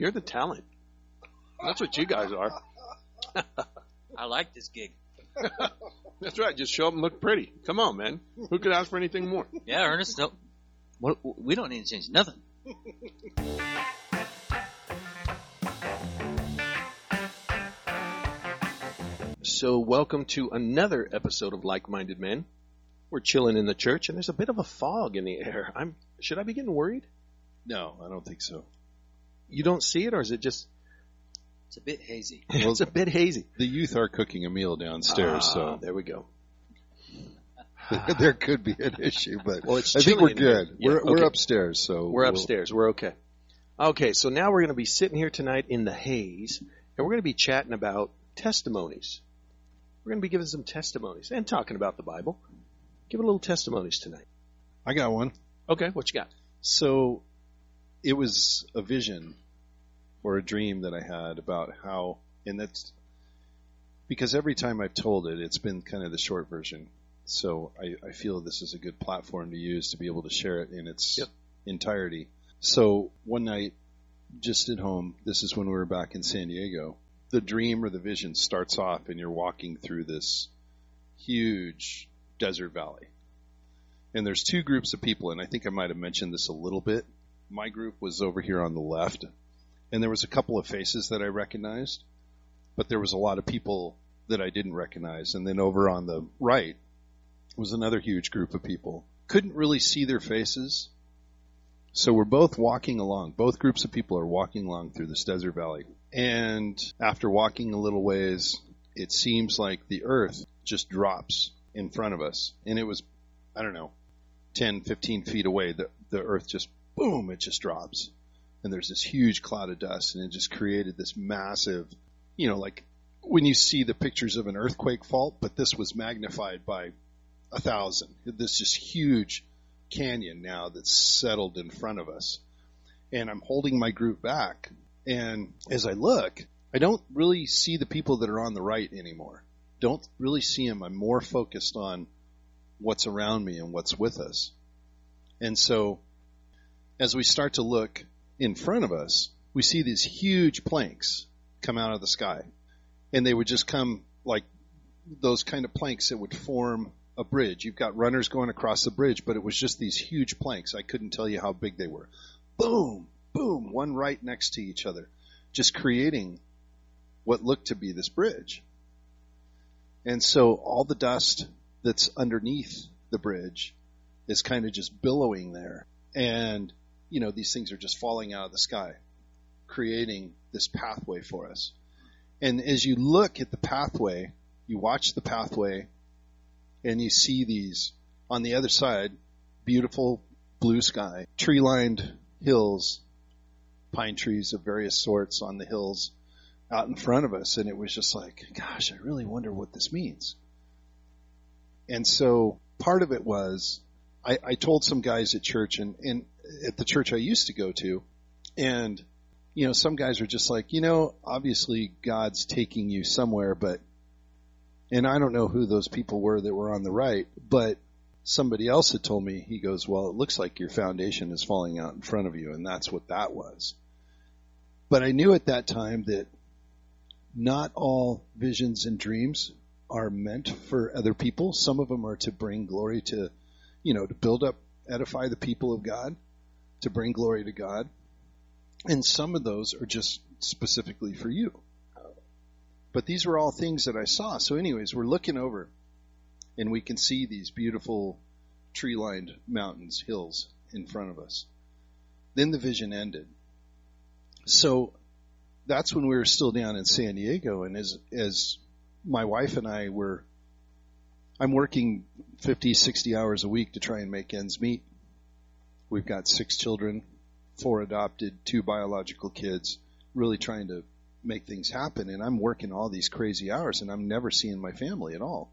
You're the talent. That's what you guys are. I like this gig. That's right. Just show up and look pretty. Come on, man. Who could ask for anything more? Yeah, Ernest. No, what, we don't need to change nothing. So, welcome to another episode of Like Minded Men. We're chilling in the church, and there's a bit of a fog in the air. I'm. Should I be getting worried? No, I don't think so. You don't see it, or is it just? It's a bit hazy. it's a bit hazy. The youth are cooking a meal downstairs, Ah, so there we go. there could be an issue, but Well, it's I think we're good. Yeah, we're okay. we're upstairs, so We're we'll- upstairs. We're okay. Okay, so now we're going to be sitting here tonight in the haze, and we're going to be chatting about testimonies. We're going to be giving some testimonies and talking about the Bible. Give a little testimonies tonight. I got one. Okay, what you got? So it was a vision or a dream that I had about how, and that's because every time I've told it, it's been kind of the short version. So I, I feel this is a good platform to use to be able to share it in its Yep. entirety. So one night, just at home, this is when we were back in San Diego, the dream or the vision starts off and you're walking through this huge desert valley. And there's two groups of people, and I think I might have mentioned this a little bit. My group was over here on the left, and there was a couple of faces that I recognized, but there was a lot of people that I didn't recognize. And then over on the right was another huge group of people. Couldn't really see their faces. So we're both walking along. Both groups of people are walking along through this desert valley. And after walking a little ways, it seems like the earth just drops in front of us. And it was, I don't know, 10, 15 feet away. The, the earth just, boom, it just drops. And there's this huge cloud of dust, and it just created this massive, you know, like when you see the pictures of an earthquake fault, but this was magnified by a thousand. This just huge canyon now that's settled in front of us. And I'm holding my group back. And as I look, I don't really see the people that are on the right anymore. Don't really see them. I'm more focused on what's around me and what's with us. And so as we start to look in front of us, we see these huge planks come out of the sky. And they would just come like those kind of planks that would form a bridge. You've got runners going across the bridge, but it was just these huge planks. I couldn't tell you how big they were. Boom, boom, one right next to each other, just creating what looked to be this bridge. And so all the dust that's underneath the bridge is kind of just billowing there. And, you know, these things are just falling out of the sky, creating this pathway for us. And as you look at the pathway, you watch the pathway and you see these on the other side, beautiful blue sky, tree lined hills, pine trees of various sorts on the hills out in front of us. And it was just like, gosh, I really wonder what this means. And so part of it was I, I told some guys at church and, and at the church I used to go to, and you know, some guys are just like, you know, obviously God's taking you somewhere, but and I don't know who those people were that were on the right, but somebody else had told me, he goes, Well, it looks like your foundation is falling out in front of you, and that's what that was. But I knew at that time that not all visions and dreams are meant for other people. Some of them are to bring glory to, you know, to build up, edify the people of God, to bring glory to God. And some of those are just specifically for you. But these were all things that I saw. So, anyways, we're looking over and we can see these beautiful tree lined mountains, hills in front of us. Then the vision ended. So that's when we were still down in San Diego and as as my wife and I were I'm working 50, 60 hours a week to try and make ends meet. We've got six children, four adopted, two biological kids, really trying to make things happen. And I'm working all these crazy hours and I'm never seeing my family at all.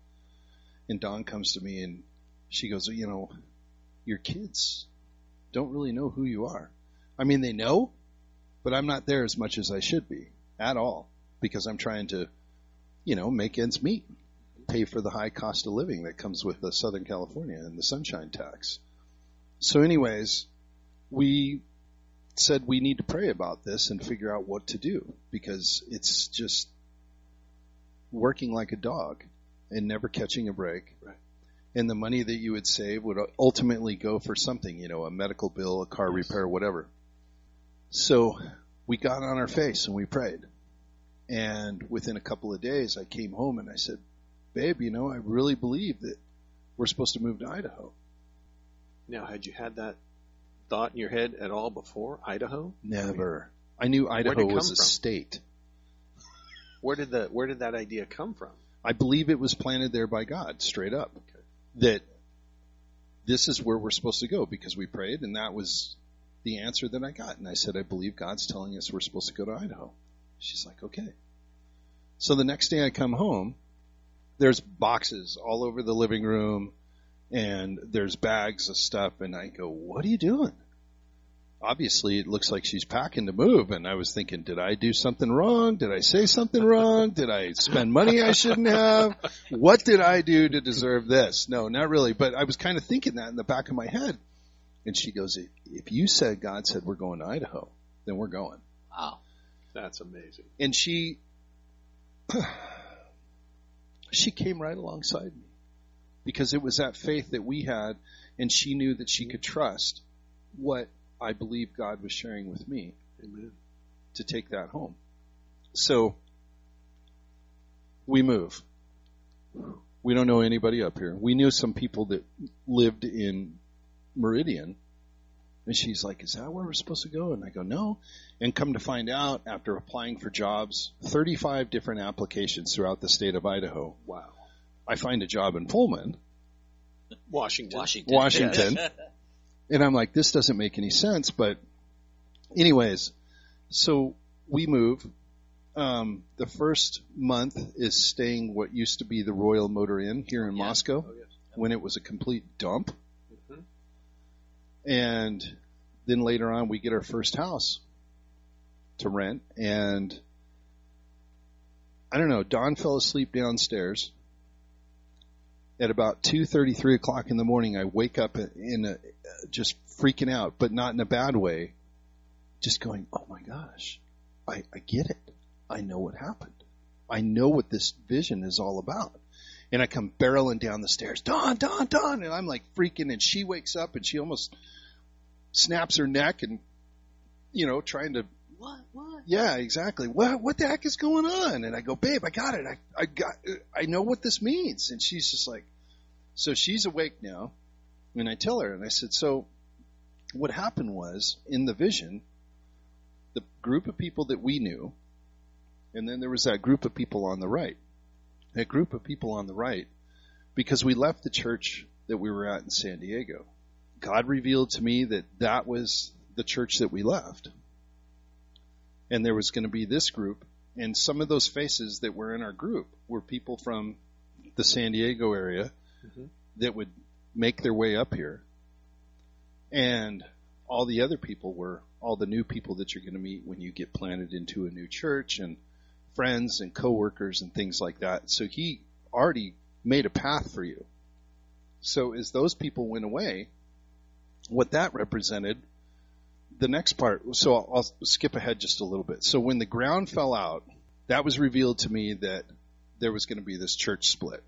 And Dawn comes to me and she goes, you know, your kids don't really know who you are. I mean, they know, but I'm not there as much as I should be at all because I'm trying to, you know, make ends meet, pay for the high cost of living that comes with the Southern California and the sunshine tax. So anyways, we said we need to pray about this and figure out what to do because it's just working like a dog and never catching a break. Right. And the money that you would save would ultimately go for something, you know, a medical bill, a car Yes. repair, whatever. So we got on our face and we prayed. And within a couple of days, I came home and I said, babe, you know, I really believe that we're supposed to move to Idaho. Now, had you had that thought in your head at all before Idaho? Never. I knew did Idaho was a from? state. Where did the where did that idea come from? I believe it was planted there by God, straight up. Okay. That this is where we're supposed to go because we prayed, and that was the answer that I got. And I said, I believe God's telling us we're supposed to go to Idaho. She's like, okay. So the next day I come home, there's boxes all over the living room, and there's bags of stuff, and I go, what are you doing? Obviously, it looks like she's packing to move, and I was thinking, did I do something wrong? Did I say something wrong? Did I spend money I shouldn't have? What did I do to deserve this? No, not really, but I was kind of thinking that in the back of my head. And she goes, if you said God said we're going to Idaho, then we're going. Wow. That's amazing. And she, she came right alongside me because it was that faith that we had and she knew that she could trust what I believe God was sharing with me Amen. to take that home. So we move. We don't know anybody up here. We knew some people that lived in Meridian. And she's like, is that where we're supposed to go? And I go, no. And come to find out after applying for jobs, 35 different applications throughout the state of Idaho. Wow. I find a job in Pullman Washington. Washington. Washington. And I'm like, this doesn't make any sense. But, anyways, so we move. Um, the first month is staying what used to be the Royal Motor Inn here in Yeah. Moscow Oh, yes. when it was a complete dump. Mhm. And then later on, we get our first house to rent. And I don't know, Dawn fell asleep downstairs. At about two thirty, three o'clock in the morning, I wake up in a, just freaking out, but not in a bad way. Just going, oh my gosh, I, I get it. I know what happened. I know what this vision is all about. And I come barreling down the stairs, Dawn, Dawn, Dawn, and I'm like freaking, and she wakes up and she almost snaps her neck and, you know, trying to What? What? yeah, exactly. What what the heck is going on? And I go, babe, I got it. I I got. I know what this means. And she's just like, so she's awake now. And I tell her, and I said, so what happened was in the vision, the group of people that we knew, and then there was that group of people on the right. That group of people on the right, because we left the church that we were at in San Diego. God revealed to me that that was the church that we left and there was going to be this group and some of those faces that were in our group were people from the San Diego area Mhm. that would make their way up here. And all the other people were all the new people that you're going to meet when you get planted into a new church and friends and coworkers and things like that. So he already made a path for you. So as those people went away what that represented the next part, so I'll, I'll skip ahead just a little bit. So when the ground fell out, that was revealed to me that there was going to be this church split.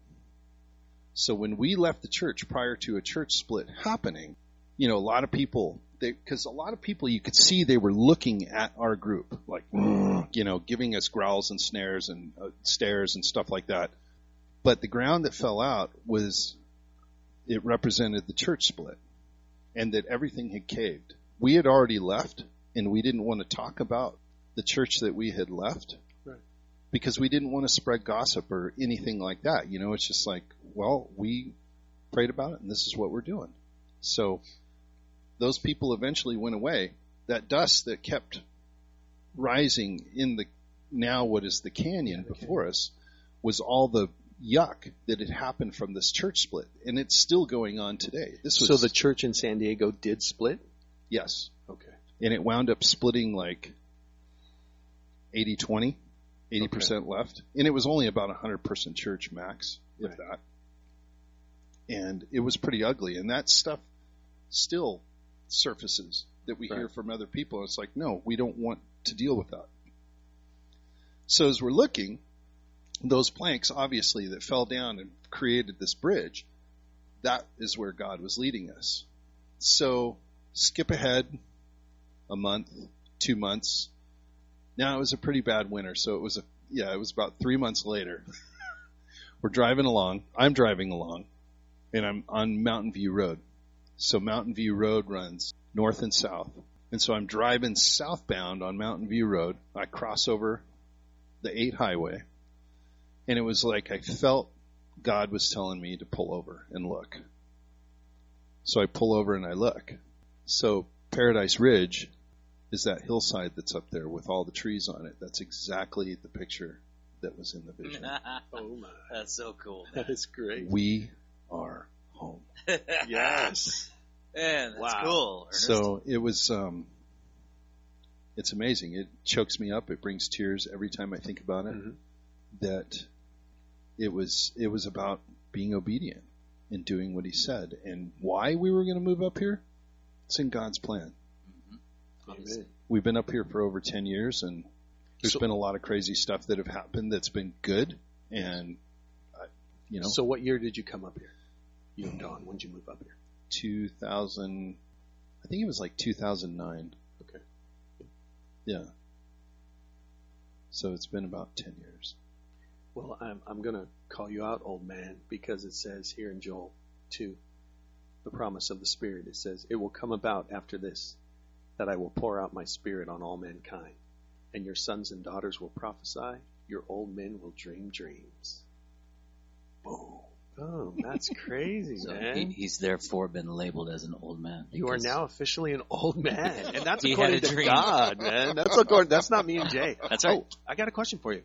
So when we left the church prior to a church split happening, you know, a lot of people, because a lot of people you could see they were looking at our group, like, you know, giving us growls and snares and uh, stares and stuff like that. But the ground that fell out was, it represented the church split and that everything had caved we had already left and we didn't want to talk about the church that we had left Right. because we didn't want to spread gossip or anything like that. You know, it's just like, well, we prayed about it and this is what we're doing. So those people eventually went away. That dust that kept rising in the now what is the canyon the before us was all the yuck that had happened from this church split and it's still going on today. This was So the church in San Diego did split? Yes. Okay. and it wound up splitting like 80 20 80% left and it was only about a 100 person church max if Right. that and it was pretty ugly and that stuff still surfaces that we hear from other people. It's like, no, we don't want to deal with that. So as we're looking, those planks obviously that fell down and created this bridge, that is where God was leading us. So skip ahead a month, two months. Now it was a pretty bad winter, so it was a yeah, it was about three months later. We're driving along. I'm driving along, and I'm on Mountain View Road. So Mountain View Road runs north and south, and so I'm driving southbound on Mountain View Road. I cross over the eight highway, and it was like I felt God was telling me to pull over and look. So I pull over and I look. So Paradise Ridge is that hillside that's up there with all the trees on it. That's exactly the picture that was in the vision. Oh my. That's so cool. That is great. We are home. Yes. Man, that's Wow. cool. Ernest. So it was, um, it's amazing. It chokes me up. It brings tears every time I think about it. Mhm. That it was, it was about being obedient and doing what he said. And why we were going to move up here? It's in God's plan. Mm-hmm. Amen. We've been up here for over 10 years and there's So- been a lot of crazy stuff that have happened that's been good. And, I, you know, So what year did you come up here? You and Dawn, when did you move up here? 2000, I think it was like 2009. Okay. Yeah. So it's been about 10 years. Well, I'm, I'm going to call you out, old man, because it says here in Joel 2, the promise of the Spirit, it says, It will come about after this, that I will pour out my Spirit on all mankind, and your sons and daughters will prophesy, your old men will dream dreams. Boom. Oh, that's crazy, So man. he, he's therefore been labeled as an old man. You are now officially an old man, and that's He according had a to dream. God, man. That's according. That's not me and Jay. That's right. Oh, I got a question for you,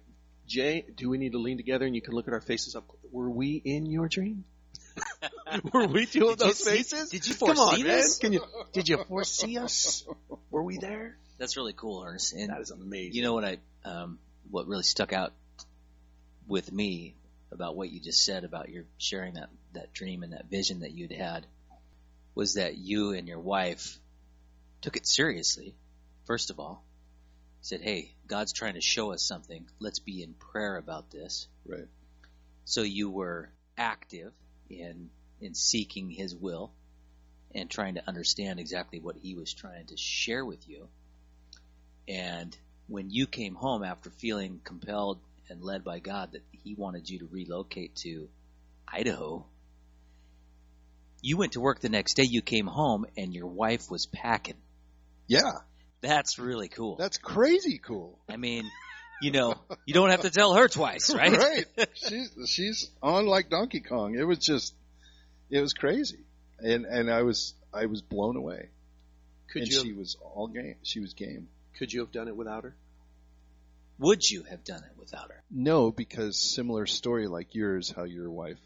Jay. Do we need to lean together and you can look at our faces up? Were we in your dream? Were we two of Did you those see- faces? did you Come on, foresee man. this? Can you? Did you foresee us? Were we there? That's really cool, Ernest. And That is amazing. you know what I, um, what really stuck out with me about what you just said about your sharing that that dream and that vision that you'd had was that you and your wife took it seriously. First of all, said, "Hey, God's trying to show us something. Let's be in prayer about this." Right. So you were active in in seeking His will and trying to understand exactly what He was trying to share with you. And when you came home after feeling compelled and led by God that He wanted you to relocate to Idaho, you went to work the next day. You came home and your wife was packing. Yeah. That's really cool. That's crazy cool. I mean, you know, you don't have to tell her twice, right? right. She's she's on like Donkey Kong. It was just it was crazy. And and I was I was blown away. could and you she have, was all game. She was game. could you have done it without her? Would you have done it without her? No, because similar story like yours, how your wife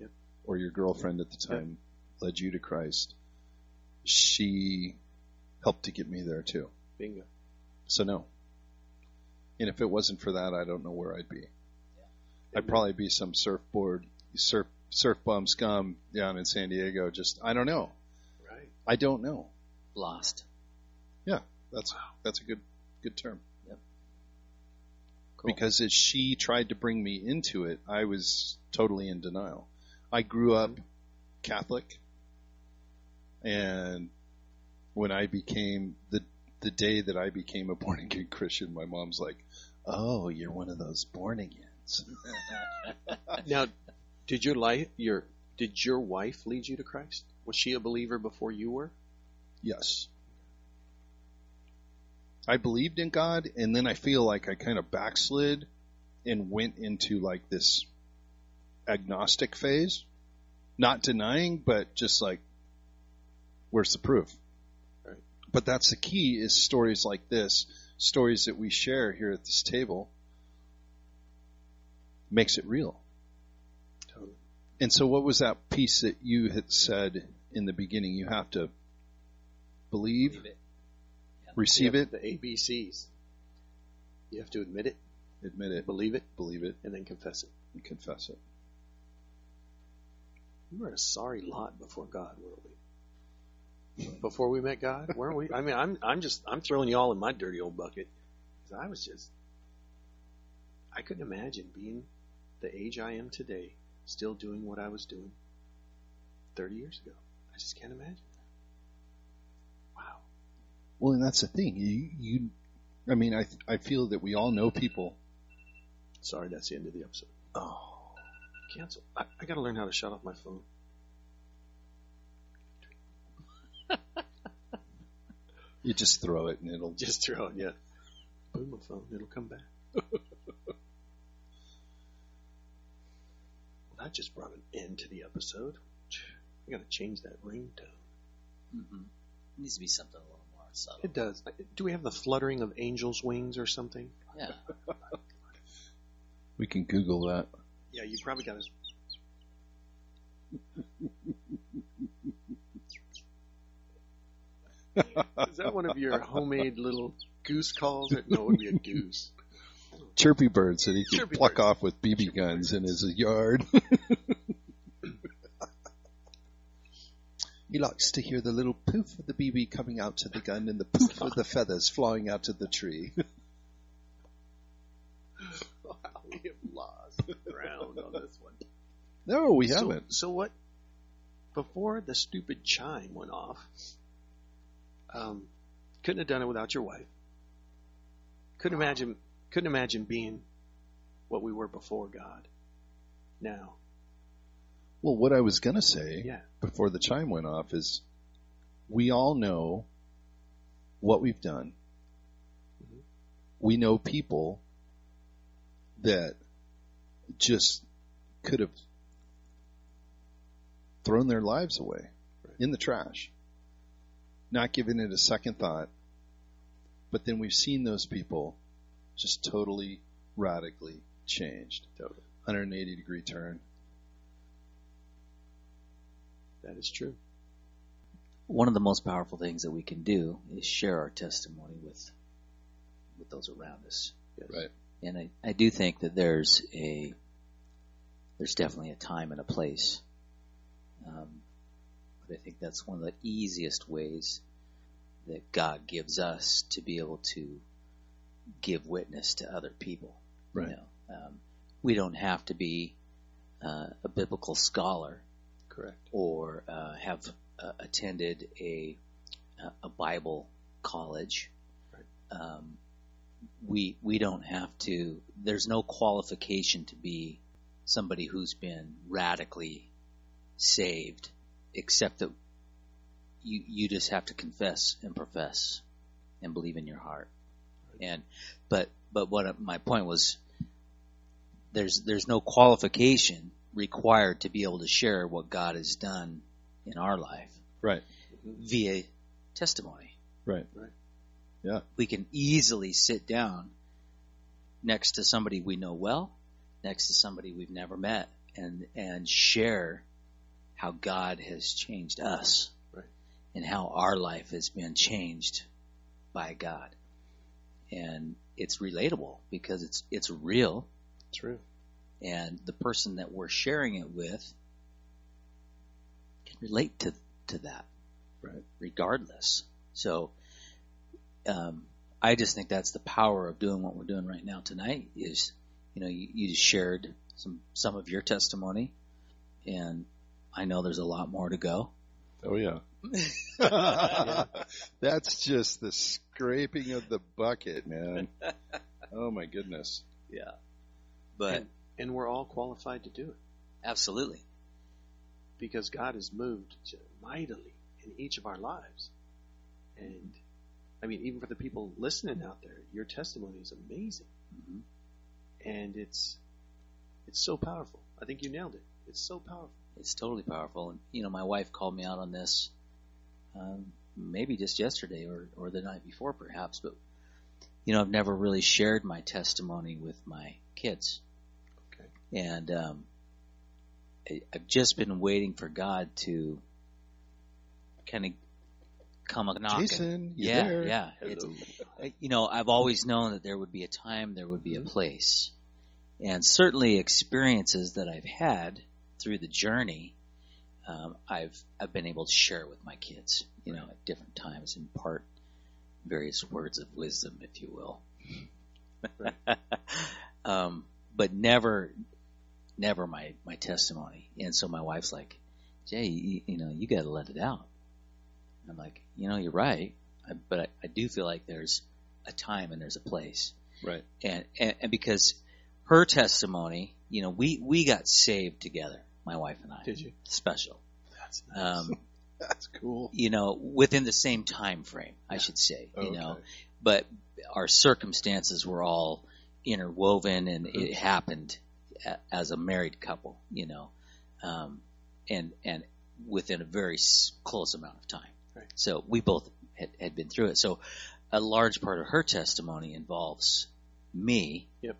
Yep. or your girlfriend at the time led you to Christ. She helped to get me there too. Bingo. So no. And if it wasn't for that, I don't know where I'd be. I'd probably be some surfboard, surf, surf bum scum down in San Diego. Just I don't know. Right. I don't know. Lost. Yeah, that's that's a good good term. Yep. Cool. Because as she tried to bring me into it, I was totally in denial. I grew up mm-hmm. Catholic, and when I became the the day that I became a born again Christian, my mom's like, "Oh, you're one of those born agains." Now, did your life your did your wife lead you to Christ? Was she a believer before you were? Yes. I believed in God, and then I feel like I kind of backslid and went into like this agnostic phase. Not denying, but just like, where's the proof? But that's the key is stories like this, stories that we share here at this table, makes it real. Totally. And so, what was that piece that you had said in the beginning? You have to believe, Believe it. receive it, The ABCs. You have to admit it, admit it, believe it, believe it, and then confess it. and confess it. We were a sorry lot before God, weren't we? Before we met God? Weren't we? I mean, I'm I'm just I'm throwing you all in my dirty old bucket because I was just I couldn't imagine being the age I am today, still doing what I was doing 30 years ago. I just can't imagine. Wow. Well, and that's the thing. You, you, I mean, I, I feel that we all know people. Sorry, that's the end of the episode. Oh, Cancel. I, I got to learn how to shut off my phone. You just throw it and it'll Just throw it, yeah. Boom, my phone. It'll come back. well, that just brought an end to the episode. I got to change that ringtone. Mm-hmm. It needs to be something a little more subtle. It does. Do we have the fluttering of angels' wings or something? Yeah. We can Google that. Yeah, you probably got to. Is that one of your homemade little goose calls? No, it would be a goose. Chirpy birds that he can Chirpy pluck birds. off with BB guns in his yard. he likes to hear the little poof of the BB coming out to the gun and the poof of the feathers flying out to the tree. Wow, we have lost ground on this one. No, we so, haven't. So what? Before the stupid chime went off, um, couldn't have done it without your wife. Couldn't imagine. Couldn't imagine being what we were before God. Now, Well, what I was going to say yeah, before the chime went off is we all know what we've done. Mhm. We know people that just could have thrown their lives away Right. in the trash, not giving it a second thought. But then we've seen those people just totally, radically changed. Totally. 180 degree turn. that is true. One of the most powerful things that we can do is share our testimony with with those around us. Yes. Right. And I, I do think that there's a there's definitely a time and a place. Um, but I think that's one of the easiest ways that God gives us to be able to give witness to other people. Right. You know, um, we don't have to be uh, a biblical scholar Correct. or uh, have uh, attended a a Bible college. Right. Um, we we don't have to. There's no qualification to be somebody who's been radically saved, except that you you just have to confess and profess and believe in your heart. And but but what uh, my point was, there's there's no qualification required to be able to share what God has done in our life Right. via testimony. Right. Right. Yeah. We can easily sit down next to somebody we know well, next to somebody we've never met, and and share how God has changed us, Right. And how our life has been changed by God, and it's relatable because it's it's real, True. and the person that we're sharing it with can relate to to that Right. regardless so um, i just think that's the power of doing what we're doing right now tonight is you know you, you shared some some of your testimony and i know there's a lot more to go Oh yeah. That's just the scraping of the bucket, man. Oh my goodness. yeah but and, and we're all qualified to do it absolutely because God has moved mightily in each of our lives. And I mean, even for the people listening out there, your testimony is amazing, Mhm. and it's it's so powerful. I think you nailed it. It's so powerful. it's totally powerful and you know my wife called me out on this um, maybe just yesterday or, or the night before perhaps but you know i've never really shared my testimony with my kids Okay. and um, I, I've just been waiting for God to kind of come a knocking. Jason, you yeah, there? yeah. It's, uh, you know, I've always known that there would be a time, there would be a place, and certainly experiences that I've had through the journey um, I've I've been able to share with my kids, you know, at different times, impart various words of wisdom, if you will. um, but never, never my my testimony. And so my wife's like, Jay, you, you know, you got to let it out. And I'm like, you know, you're right, I, but I, I do feel like there's a time and there's a place, Right. and, and and because her testimony, you know, we we got saved together, my wife and I. Did you? Special. That's Um, That's cool. you know, within the same time frame, I should say, you know, Okay. but our circumstances were all interwoven and Mm-hmm. it happened as a married couple, you know, um, and, and within a very close amount of time. Right. So we both had, had been through it. So a large part of her testimony involves me. Yep.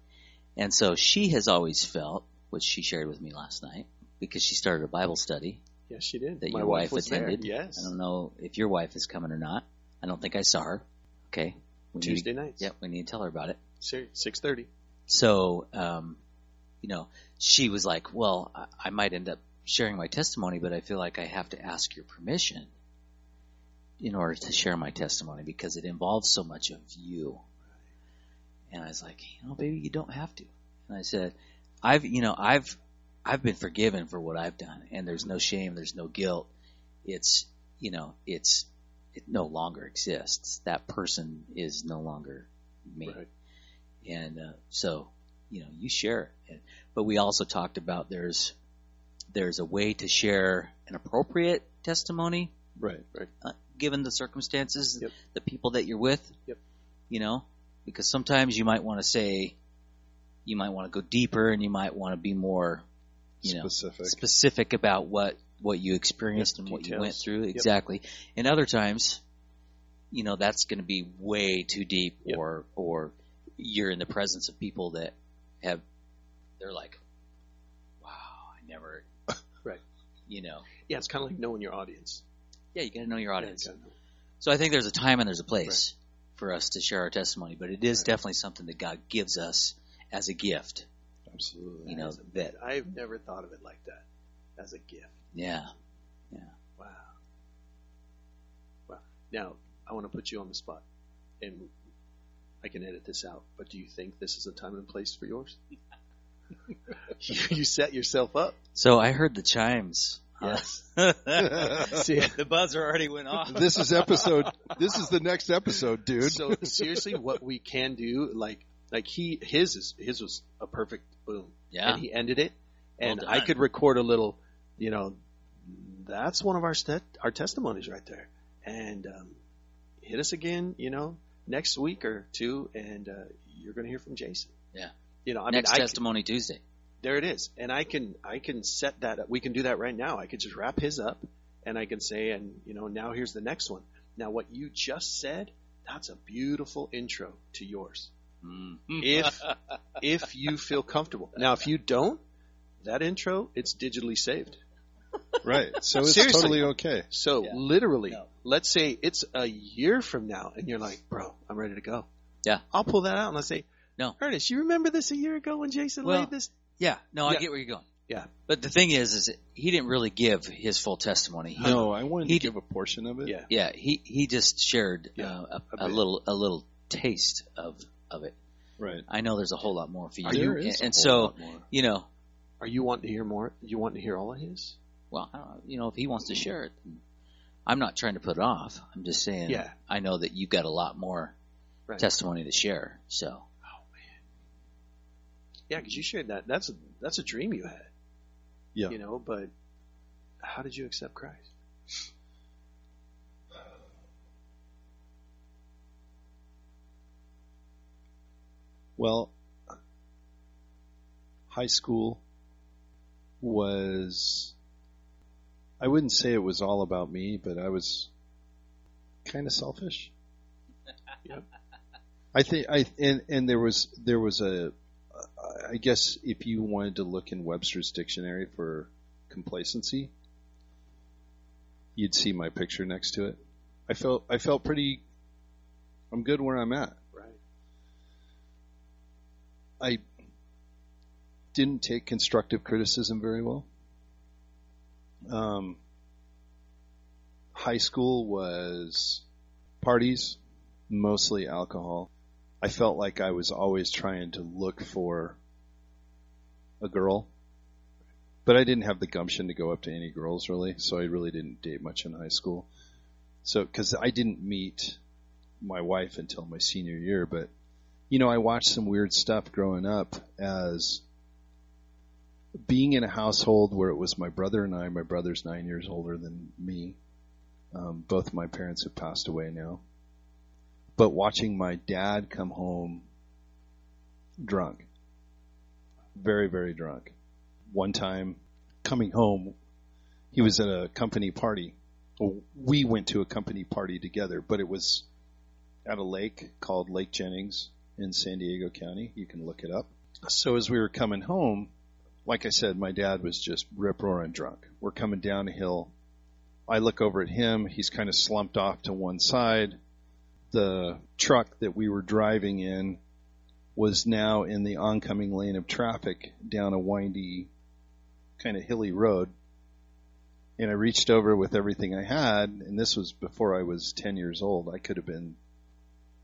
And so she has always felt, which she shared with me last night, because she started a Bible study Yes, she did. that My your wife, there. attended. Yes. I don't know if your wife is coming or not. I don't think I saw her. Okay. We Tuesday to, nights. Yep, we need to tell her about it. Six thirty. So, um, you know, she was like, well, I, I might end up sharing my testimony, but I feel like I have to ask your permission in order to share my testimony because it involves so much of you. And I was like, you know, baby, you don't have to. And I said, I've, you know, I've, I've been forgiven for what I've done and there's no shame, there's no guilt. It's, you know, it's, it no longer exists. That person is no longer me. Right. And, uh, so, you know, you share it. But we also talked about there's, there's a way to share an appropriate testimony Right. uh, given the circumstances, Yep. the people that you're with. Yep. You know, because sometimes you might want to say, you might want to go deeper, and you might want to be more, you know, Specific. specific about what what you experienced Yep, and what you went through exactly. And other times, you know, that's going to be way too deep, Yep. or or you're in the presence of people that have, they're like, wow, I never, Right. You know, Yeah, it's kind of like knowing your audience. yeah, you got to know your audience. Yeah, kinda. So I think there's a time and there's a place for us to share our testimony, but it is Right. definitely something that God gives us as a gift. Absolutely. You know As that. I've never thought of it like that as a gift. Yeah. Yeah. Wow. Wow. Now, I want to put you on the spot, and I can edit this out. But do you think this is a time and place for yours? you, you set yourself up. So I heard the chimes. Yes. See, the buzzer already went off. this is episode. This is the next episode, dude. so seriously, what we can do, like, like he, his is his was a perfect boom, Yeah. and he ended it, and Well I could record a little, you know, that's one of our st- our testimonies right there, and um, hit us again, you know, next week or two, and uh, you're going to hear from Jason. Yeah. You know, I Next mean, testimony Tuesday. there it is, and I can I can set that. up. We can do that right now. I could just wrap his up, and I can say, and you know, now here's the next one. Now, what you just said, that's a beautiful intro to yours. Mm. If if you feel comfortable. Now, if you don't, that intro it's digitally saved. right. So it's Seriously. totally okay. So Yeah. literally, No. let's say it's a year from now, and you're like, bro, I'm ready to go. Yeah. I'll pull that out and I'll say, No. Ernest, you remember this a year ago when Jason Well, laid this? yeah, no, I Yeah. get where you're going. Yeah. But the thing is, is he didn't really give his full testimony. He, No, I wanted He to give a portion of it. Yeah. Yeah, he, he just shared Yeah, uh, a a, a bit. little a little taste of of it. Right. I know there's a whole lot more for you. There and is a and whole so lot more. you know, Are you wanting to hear more? You want to hear all of his? well, know, you know, if he wants to share it, I'm not trying to put it off. I'm just saying. Yeah. I know that you've got a lot more Right. testimony to share. So oh man, Yeah, because you shared that. That's a that's a dream you had. Yeah. You know, but how did you accept Christ? Well, high school was, I wouldn't say it was all about me, but I was kind of selfish. Yep. I think I and and there was there was a I guess if you wanted to look in Webster's dictionary for complacency, you'd see my picture next to it. I felt I felt pretty I'm good where I'm at. I didn't take constructive criticism very well. Um, high school was parties, mostly alcohol. I felt like I was always trying to look for a girl, but I didn't have the gumption to go up to any girls really, so I really didn't date much in high school. So, cause I didn't meet my wife until my senior year, but you know, I watched some weird stuff growing up as being in a household where it was my brother and I, my brother's nine years older than me. Um, both my parents have passed away now. But watching my dad come home drunk, very, very drunk. One time coming home, he was at a company party. We went to a company party together, but it was at a lake called Lake Jennings in San Diego County. You can look it up. So as we were coming home, like I said, my dad was just rip roaring drunk. We're coming down a hill. I look over at him. He's kind of slumped off to one side. The truck that we were driving in was now in the oncoming lane of traffic down a windy, kind of hilly road. And I reached over with everything I had, and this was before I was 10 years old. I could have been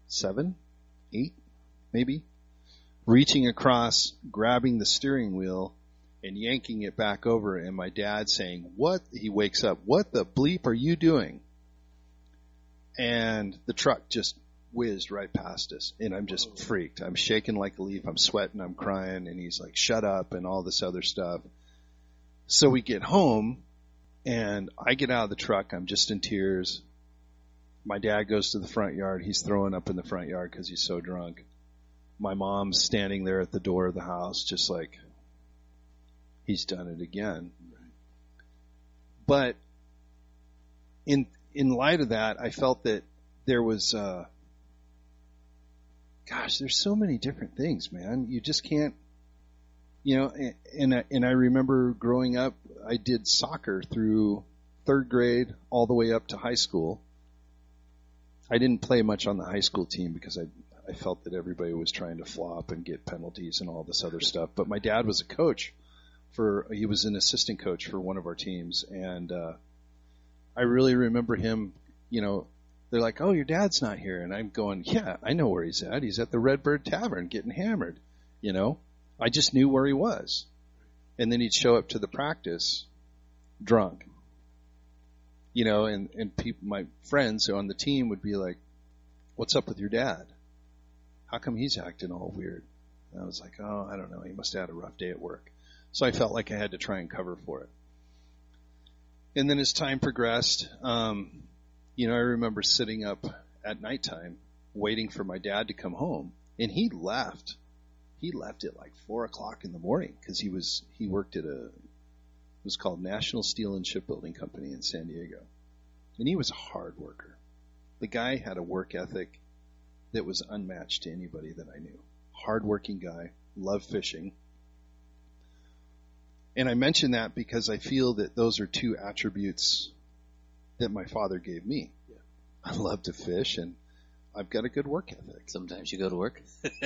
seven, eight, maybe. Reaching across, grabbing the steering wheel, and yanking it back over and my dad saying, what? He wakes up, what the bleep are you doing? And the truck just whizzed right past us and I'm just freaked. I'm shaking like a leaf. I'm sweating. I'm crying and he's like, shut up and all this other stuff. So we get home and I get out of the truck. I'm just in tears. My dad goes to the front yard. He's throwing up in the front yard because he's so drunk. My mom's standing there at the door of the house, just like, he's done it again. But in in light of that, I felt that there was, uh, gosh, there's so many different things, man. You just can't, you know. And and, I, and I remember growing up, I did soccer through third grade all the way up to high school. I didn't play much on the high school team because I I felt that everybody was trying to flop and get penalties and all this other stuff. But my dad was a coach for he was an assistant coach for one of our teams, and uh, I really remember him. You know, they're like, "Oh, your dad's not here," and I'm going, "Yeah, I know where he's at. He's at the Redbird Tavern getting hammered." You know, I just knew where he was, and then he'd show up to the practice drunk. You know, and and people, my friends on the team would be like, "What's up with your dad? How come he's acting all weird?" And I was like, "Oh, I don't know. He must have had a rough day at work." So I felt like I had to try and cover for it. And then as time progressed, um, you know, I remember sitting up at nighttime waiting for my dad to come home, and he left. He left at like four o'clock in the morning because he was he worked at a it was called National Steel and Shipbuilding Company in San Diego, and he was a hard worker. The guy had a work ethic that was unmatched to anybody that I knew. Hardworking guy, loved fishing, and I mention that because I feel that those are two attributes that my father gave me. Yeah. I love to fish and I've got a good work ethic. Sometimes you go to work.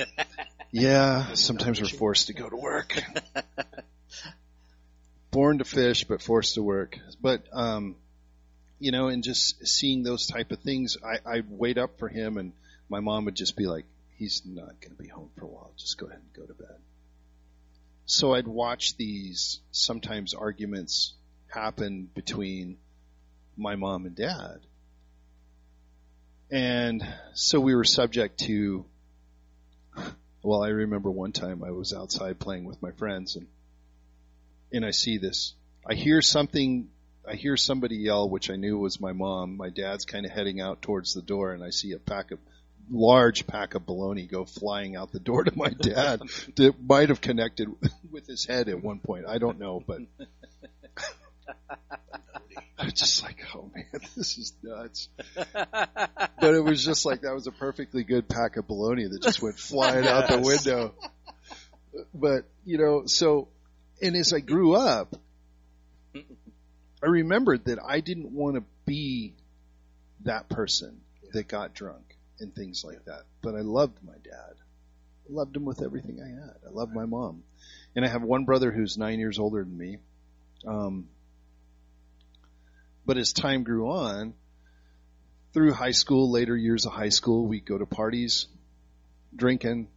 Yeah, sometimes we're forced to go to work. Born to fish, but forced to work. But, um, you know, and just seeing those type of things, I, I'd wait up for him and my mom would just be like, he's not going to be home for a while. Just go ahead and go to bed. So I'd watch these sometimes arguments happen between my mom and dad. And so we were subject to, well, I remember one time I was outside playing with my friends and, and I see this, I hear something, I hear somebody yell, which I knew was my mom. My dad's kind of heading out towards the door and I see a pack of, large pack of bologna go flying out the door to my dad that might have connected with his head at one point. I don't know, but I was just like, oh man, this is nuts. But it was just like that was a perfectly good pack of bologna that just went flying out the window. But you know, so and as I grew up, I remembered that I didn't want to be that person that got drunk and things like that. But I loved my dad. I loved him with everything I had. I loved my mom. And I have one brother who's nine years older than me. Um, But as time grew on, through high school, later years of high school, we'd go to parties, drinking.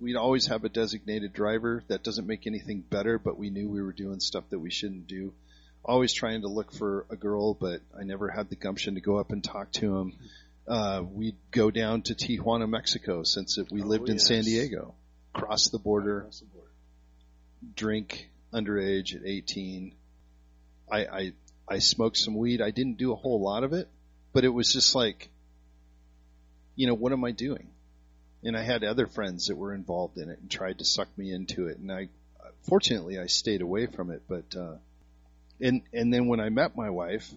We'd always have a designated driver. That doesn't make anything better, but we knew we were doing stuff that we shouldn't do. Always trying to look for a girl, but I never had the gumption to go up and talk to him. Uh, we'd go down to Tijuana, Mexico, since it, we Oh, lived in San. Diego. Cross the border, Across the board. drink underage at 18. I, I, I smoked some weed. I didn't do a whole lot of it, but it was just like, you know, what am I doing? And I had other friends that were involved in it and tried to suck me into it. And I, fortunately, I stayed away from it. But, uh, and, and then when I met my wife,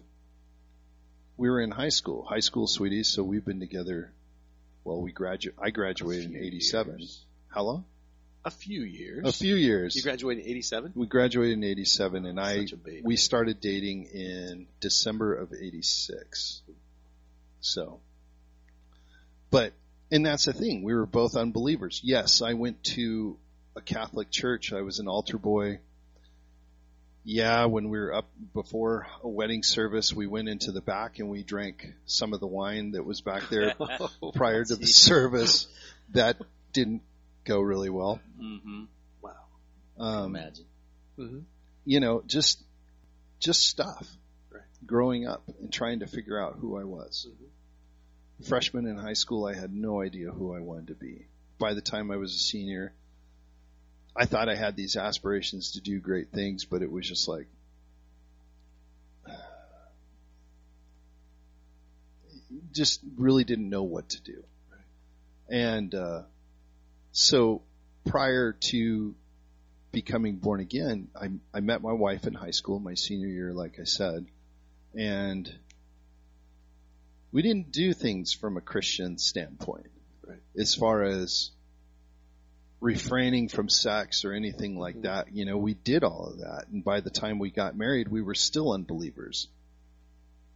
we were in high school, high school sweeties. So we've been together. Well, we graduate, I graduated in 87. years. How long? A few years. A few years. You graduated in 87? We graduated in '87, and I Such a baby. we started dating in December of '86. So, but and that's the thing. We were both unbelievers. Yes, I went to a Catholic church. I was an altar boy. Yeah, when we were up before a wedding service, we went into the back and we drank some of the wine that was back there prior to the service. That didn't go really well. Mm-hmm. Wow. Um, Imagine. Mm-hmm. you know, just just stuff. Right. Growing up and trying to figure out who I was. Freshman in high school, I had no idea who I wanted to be. By the time I was a senior, I thought I had these aspirations to do great things, but it was just like, just really didn't know what to do. And uh, so prior to becoming born again, I, I met my wife in high school, my senior year, like I said, and we didn't do things from a Christian standpoint, Right. as far as refraining from sex or anything like Mhm. that. You know, we did all of that, and by the time we got married, we were still unbelievers,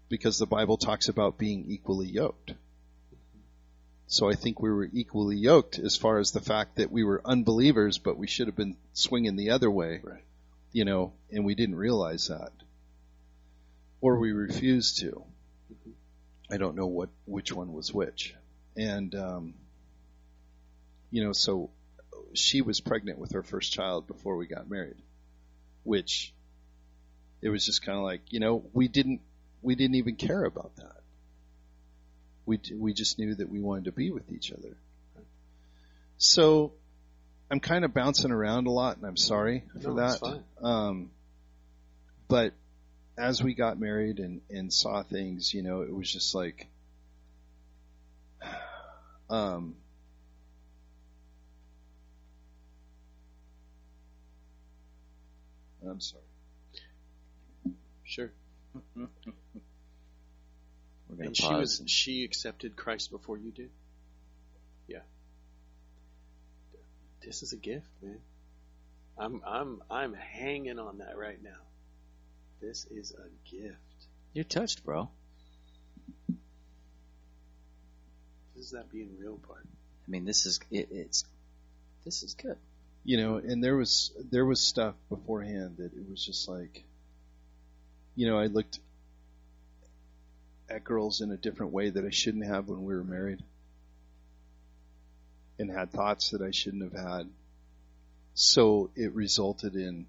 because the Bible talks about being equally yoked. So I think we were equally yoked as far as the fact that we were unbelievers, but we should have been swinging the other way, Right. you know, and we didn't realize that, or we refused to. Mhm. I don't know what which one was which, and um, you know, so she was pregnant with her first child before we got married, which it was just kind of like, you know, we didn't we didn't even care about that. We we just knew that we wanted to be with each other. So I'm kind of bouncing around a lot, and I'm sorry for No, that. fine. Um, but as we got married and and saw things, you know, it was just like, um. I'm sorry. Sure. And she was she accepted Christ before you did? Yeah. This is a gift, man. I'm I'm I'm hanging on that right now. This is a gift. You're touched, bro. This is that being real part. I mean, this is it, it's this is good. You know, and there was there was stuff beforehand that it was just like, you know, I looked at girls in a different way that I shouldn't have when we were married, and had thoughts that I shouldn't have had. So it resulted in,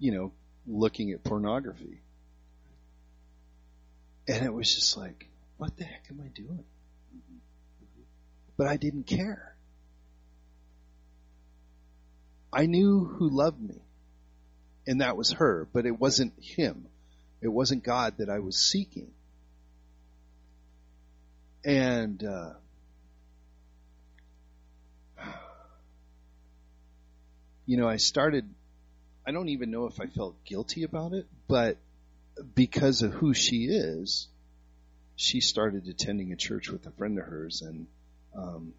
you know, looking at pornography, and it was just like, what the heck am I doing? Mm-hmm. But I didn't care. I knew who loved me, and that was her, but it wasn't him. It wasn't God that I was seeking. And, uh, you know, I started, I don't even know if I felt guilty about it, but because of who she is, she started attending a church with a friend of hers and, um,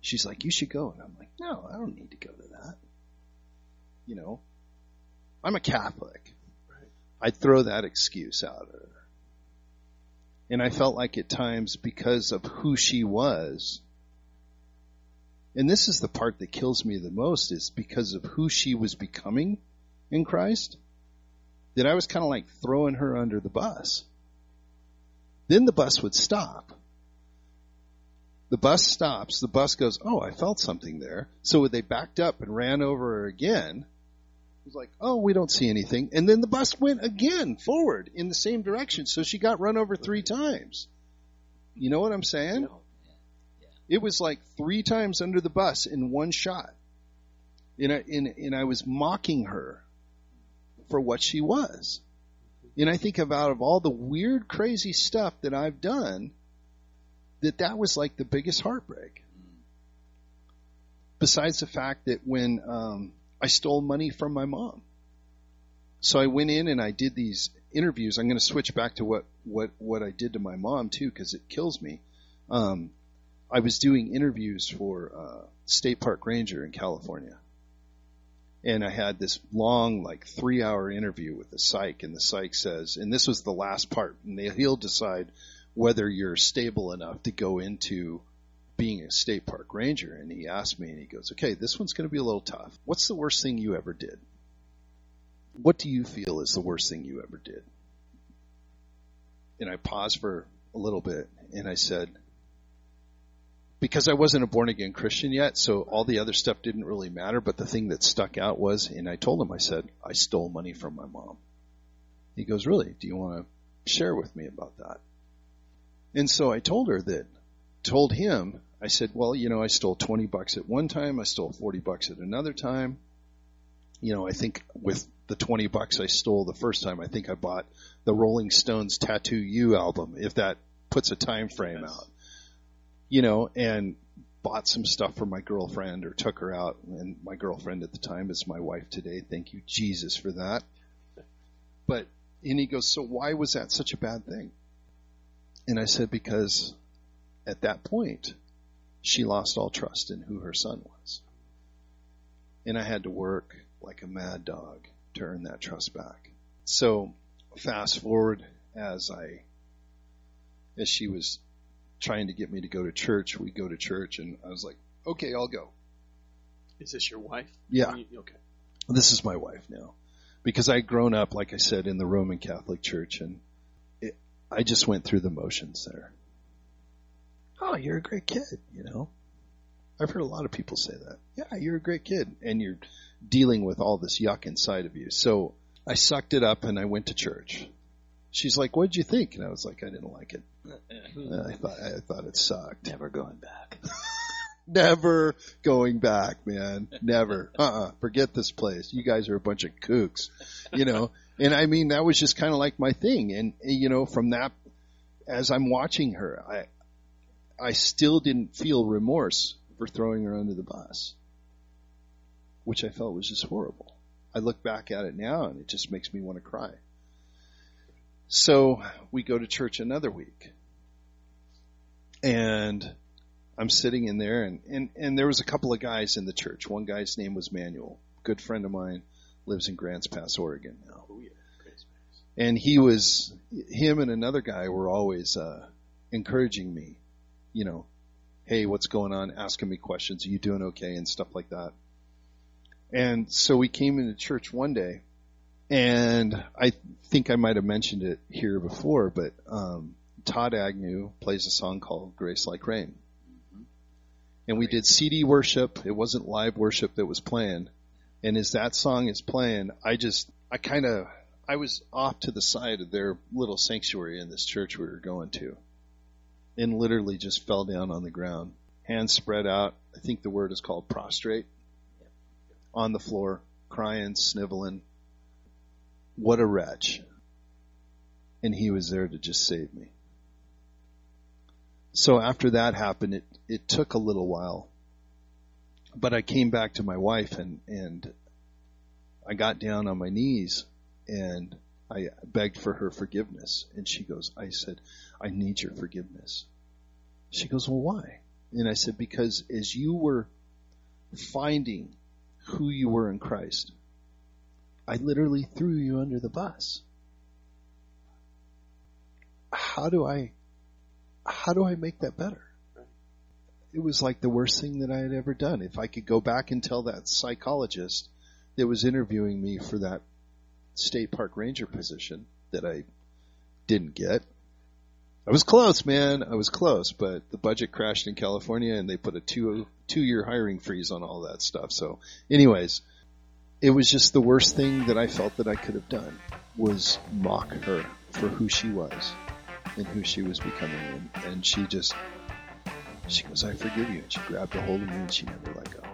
she's like, you should go. And I'm like, no, I don't need to go to that. You know, I'm a Catholic. I'd throw that excuse out at her. And I felt like at times because of who she was, and this is the part that kills me the most is because of who she was becoming in Christ. that I was kind of like throwing her under the bus. Then the bus would stop. The bus stops. The bus goes, Oh, I felt something there. So they backed up and ran over her again. It was like, Oh, we don't see anything. And then the bus went again forward in the same direction. So she got run over three times. You know what I'm saying? Oh, it was like three times under the bus in one shot. And I, and, and I was mocking her for what she was. And I think of out of all the weird, crazy stuff that I've done, that that was like the biggest heartbreak. Besides the fact that when um, I stole money from my mom, so I went in and I did these interviews. I'm going to switch back to what what what I did to my mom too because it kills me. Um, I was doing interviews for uh, State Park Ranger in California, and I had this long, like three hour interview with the psych, and the psych says, and this was the last part, and they, he'll decide whether you're stable enough to go into being a state park ranger. And he asked me, and he goes, okay, this one's going to be a little tough. What's the worst thing you ever did? What do you feel is the worst thing you ever did? And I paused for a little bit, and I said, because I wasn't a born again Christian yet, so all the other stuff didn't really matter. But the thing that stuck out was, and I told him, I said, I stole money from my mom. He goes, Really? Do you want to share with me about that? And so I told her that, told him, I said, Well, you know, I stole 20 bucks at one time, I stole 40 bucks at another time. You know, I think with the 20 bucks I stole the first time, I think I bought the Rolling Stones Tattoo You album, if that puts a time frame Yes. out you know, and bought some stuff for my girlfriend or took her out. And my girlfriend at the time is my wife today. Thank you, Jesus, for that. But, and he goes, So why was that such a bad thing? And I said, Because at that point, she lost all trust in who her son was. And I had to work like a mad dog to earn that trust back. So fast forward as I, as she was trying to get me to go to church. We go to church, and I was like, okay, I'll go. Is this your wife? Yeah, Okay. this is my wife now. Because I had grown up, like I said, in the Roman Catholic Church, and I just went through the motions there. Oh, you're a great kid, you know. I've heard a lot of people say that. Yeah, you're a great kid, and you're dealing with all this yuck inside of you. So I sucked it up and I went to church. She's like, "What'd you think?" And I was like, "I didn't like it. I thought I thought it sucked." Never going back. Never going back, man. Never. Uh-uh. Forget this place. You guys are a bunch of kooks, you know. And I mean, that was just kind of like my thing. And eh, you know, from that, as I'm watching her, I, I still didn't feel remorse for throwing her under the bus, which I felt was just horrible. I look back at it now, and it just makes me want to cry. So we go to church another week, and I'm sitting in there and, and, and there was a couple of guys in the church. One guy's name was Manuel, good friend of mine, lives in Grants Pass, Oregon now. Oh, yeah. And he was, him and another guy were always, uh, encouraging me, you know, hey, what's going on? Asking me questions. Are you doing okay? And stuff like that. And so we came into church one day and I think I might have mentioned it here before, but, um, Todd Agnew plays a song called Grace Like Rain and we did CD worship. It wasn't live worship that was playing. And as that song is playing, I just, I kind of, I was off to the side of their little sanctuary in this church we were going to and literally just fell down on the ground, hands spread out. I think the word is called prostrate on the floor, crying, sniveling. What a wretch. And he was there to just save me. So after that happened, it, it took a little while. But I came back to my wife and, and I got down on my knees and I begged for her forgiveness. And she goes, I said, I need your forgiveness. She goes, well, why? And I said, because as you were finding who you were in Christ, I literally threw you under the bus. How do I how do I make that better? It was like the worst thing that I had ever done. If I could go back and tell that psychologist that was interviewing me for that state park ranger position that I didn't get. I was close, man. I was close, but the budget crashed in California and they put a two two year hiring freeze on all that stuff. So, anyways, it was just the worst thing that I felt that I could have done was mock her for who she was and who she was becoming. And, and she just, she goes, I forgive you. And she grabbed a hold of me and she never let